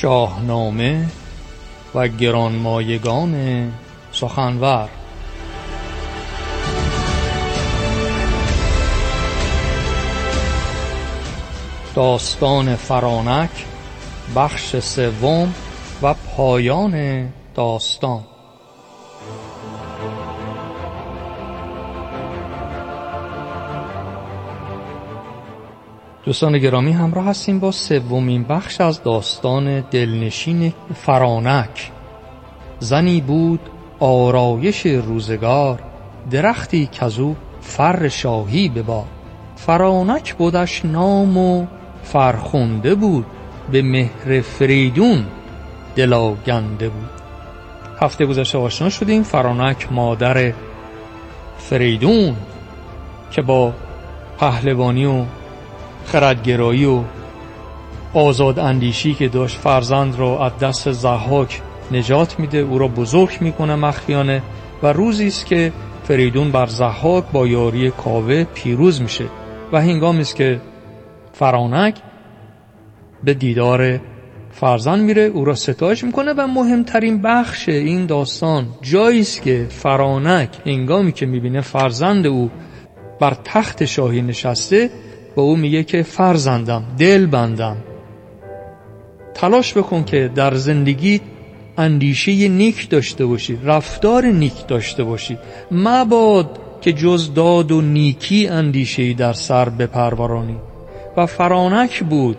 شاهنامه و گرانمایگان سخنور. داستان فرانک بخش سوم و پایان داستان. دوستان گرامی همراه هستیم با سومین بخش از داستان دلنشین فرانک. زنی بود آرایش روزگار درختی کزو فر شاهی بباد. فرانک بودش نام و فرخنده بود به مهر فریدون دلاگنده بود. هفته گذشته آشنا شدیم فرانک مادر فریدون که با پهلوانی و خردگرایی و آزاد اندیشی که داشت فرزند را از دست زحاک نجات میده او را بزرگ می‌کنه مخفیانه و روزی است که فریدون بر زحاک با یاری کاوه پیروز میشه و هنگامی است که فرانک به دیدار فرزند میره او را ستایش می‌کنه و مهمترین بخش این داستان جایی است که فرانک هنگامی که می‌بینه فرزند او بر تخت شاهی نشسته او میگه که فرزندم دل بندم. تلاش بکن که در زندگی اندیشه نیک داشته باشی رفتار نیک داشته باشی. مباد که جز داد و نیکی اندیشه در سر بپرورانی. و فرانک بود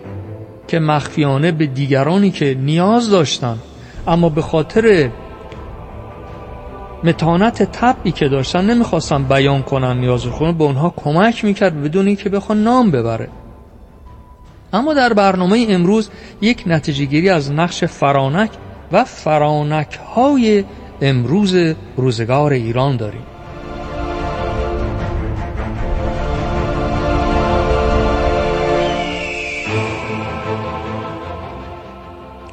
که مخفیانه به دیگرانی که نیاز داشتن اما به خاطر متانت طبعی که داشتن نمی‌خواستن بیان کنن نیاز خودشون به اونها کمک می‌کرد بدون اینکه بخواد نام ببره. اما در برنامه امروز یک نتیجه گیری از نقش فرانک و فرانک های امروز روزگار ایران داریم.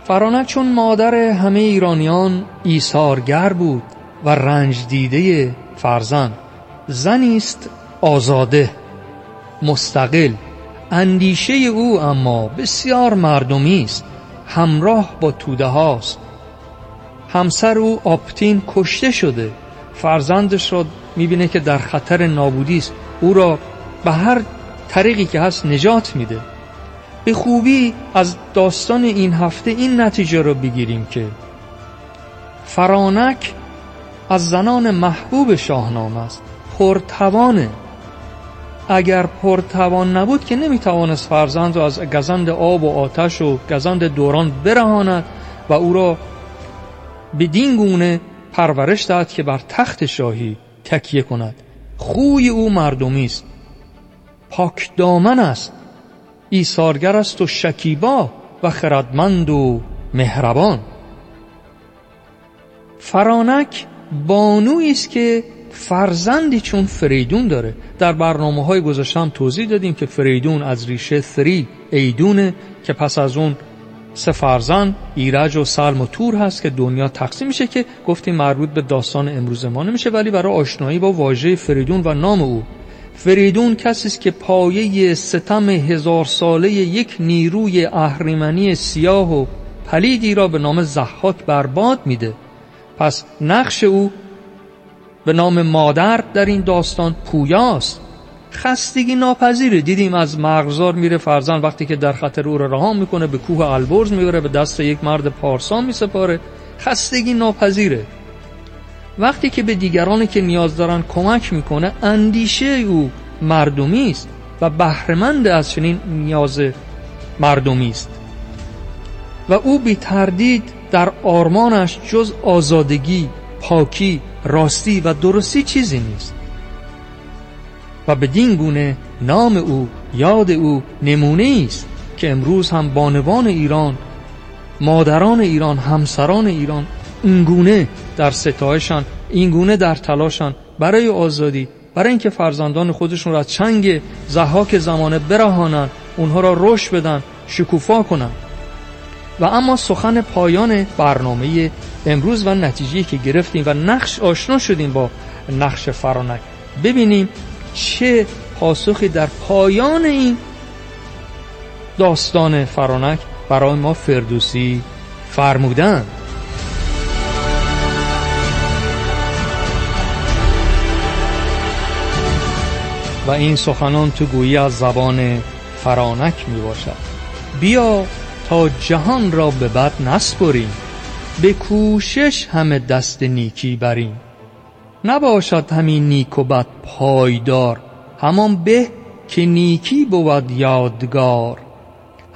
فرانک چون مادر همه ایرانیان ایثارگر بود. و رنج دیده فرزند. زنی است آزاده مستقل اندیشه او اما بسیار مردمی است همراه با توده هاست همسر او آپتین کشته شده فرزندش را می‌بینه که در خطر نابودی است. او را به هر طریقی که هست نجات میده. به خوبی از داستان این هفته این نتیجه را بگیریم که فرانک از زنان محبوب شاهنامه است. پرتوانه اگر پرتوان نبود که نمی‌توانست فرزند را از گزند آب و آتش و گزند دوران برهاند و او را بدین گونه پرورش دهد که بر تخت شاهی تکیه کند. خوی او مردمی است. پاک دامن است. ایثارگر است و شکیبا و خردمند و مهربان. فرانک بانویی است که فرزندی چون فریدون داره. در برنامه های گذاشتم توضیح دادیم که فریدون از ریشه فری ایدونه که پس از اون سه فرزند ایرج و سلم و تور هست که دنیا تقسیم میشه که گفتیم مربوط به داستان امروز ما نمیشه ولی برای آشنایی با واژه فریدون و نام او. فریدون کسی است که پایه ستم هزار ساله یک نیروی اهریمنی سیاه و پلیدی را به نام زحاک برباد میده. پس نقش او به نام مادر در این داستان پویاست. خستگی ناپذیره. دیدیم از مغزار میره فرزند وقتی که در خطر او را رها می‌کنه به کوه البرز می‌بره به دست یک مرد پارسان میسپاره. خستگی ناپذیره. وقتی که به دیگرانی که نیاز دارن کمک می‌کنه اندیشه او مردمی است و بهرهمند از چنین نیاز مردمی است. و او بی تردید در آرمانش جز آزادگی پاکی راستی و درستی چیزی نیست. و بدین گونه نام او یاد او نمونه است که امروز هم بانوان ایران مادران ایران همسران ایران اینگونه در ستایشان اینگونه در تلاشن برای آزادی برای اینکه فرزندان خودشون را چنگ زحاک زمانه برهانند اونها را رشد بدن شکوفا کنند و اما سخن پایان برنامه امروز و نتیجه که گرفتیم و نقش آشنا شدیم با نقش فرانک. ببینیم چه پاسخی در پایان این داستان فرانک برای ما فردوسی فرمودند و این سخنان تو گویی از زبان فرانک می باشد بیا جهان را به بد نسپریم. به کوشش همه دست نیکی بریم. نباشد همین نیک و بد پایدار همان به که نیکی بود یادگار.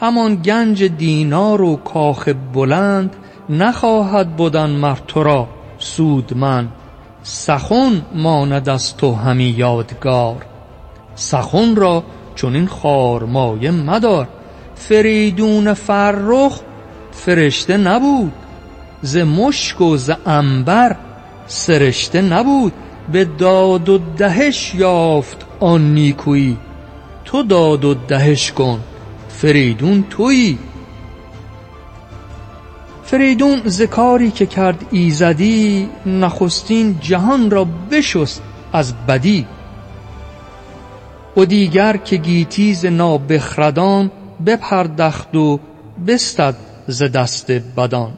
همان گنج دینار و کاخ بلند نخواهد بودن مر تو را سودمند. سخن ماند از تو همی یادگار. سخن را چنین خارمایه مدار. فریدون فرخ فرشته نبود. ز مشک و ز عنبر سرشته نبود. به داد و دهش یافت آن نیکویی. تو داد و دهش کن فریدون تویی. فریدون ز کاری که کرد ایزدی نخستین جهان را بشست از بدی. و دیگر که گیتی ز نابخردان بپردخت و بستد ز دست بدان.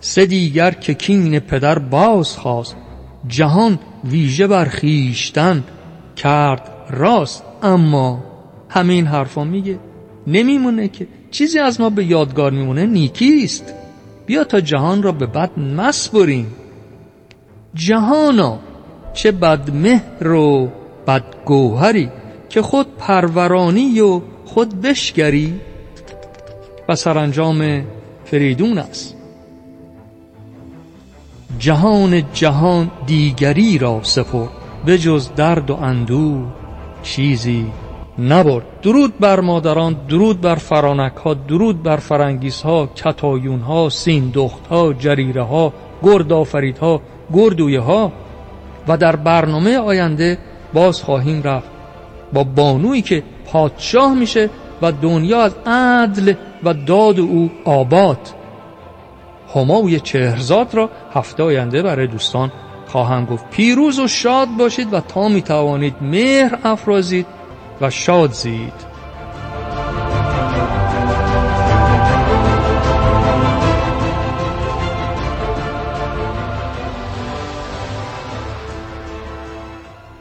سه دیگر که کین پدر باز خواست جهان ویژه بر خویشتن کرد راست. اما همین حرفا میگه نمیمونه که چیزی از ما به یادگار میمونه نیکیست. بیا تا جهان را به بد مسپریم جهانا چه بدمهر و بدگوهری که خود پرورانی و خود بشگری و سرانجام فریدون است. جهان جهان دیگری را سپرد بجز درد و اندوه چیزی نبرد. درود بر مادران درود بر فرانک ها درود بر فرنگیس ها کتایون ها سین دخت ها جریره ها گرد آفرید ها گردویه ها و در برنامه آینده باز خواهیم رفت با بانویی که پادشاه میشه و دنیا از عدل و داد او آباد. همای چهرزاد را هفته آینده برای دوستان خواهم گفت. پیروز و شاد باشید و تا می توانید مهر افرازید و شاد زید.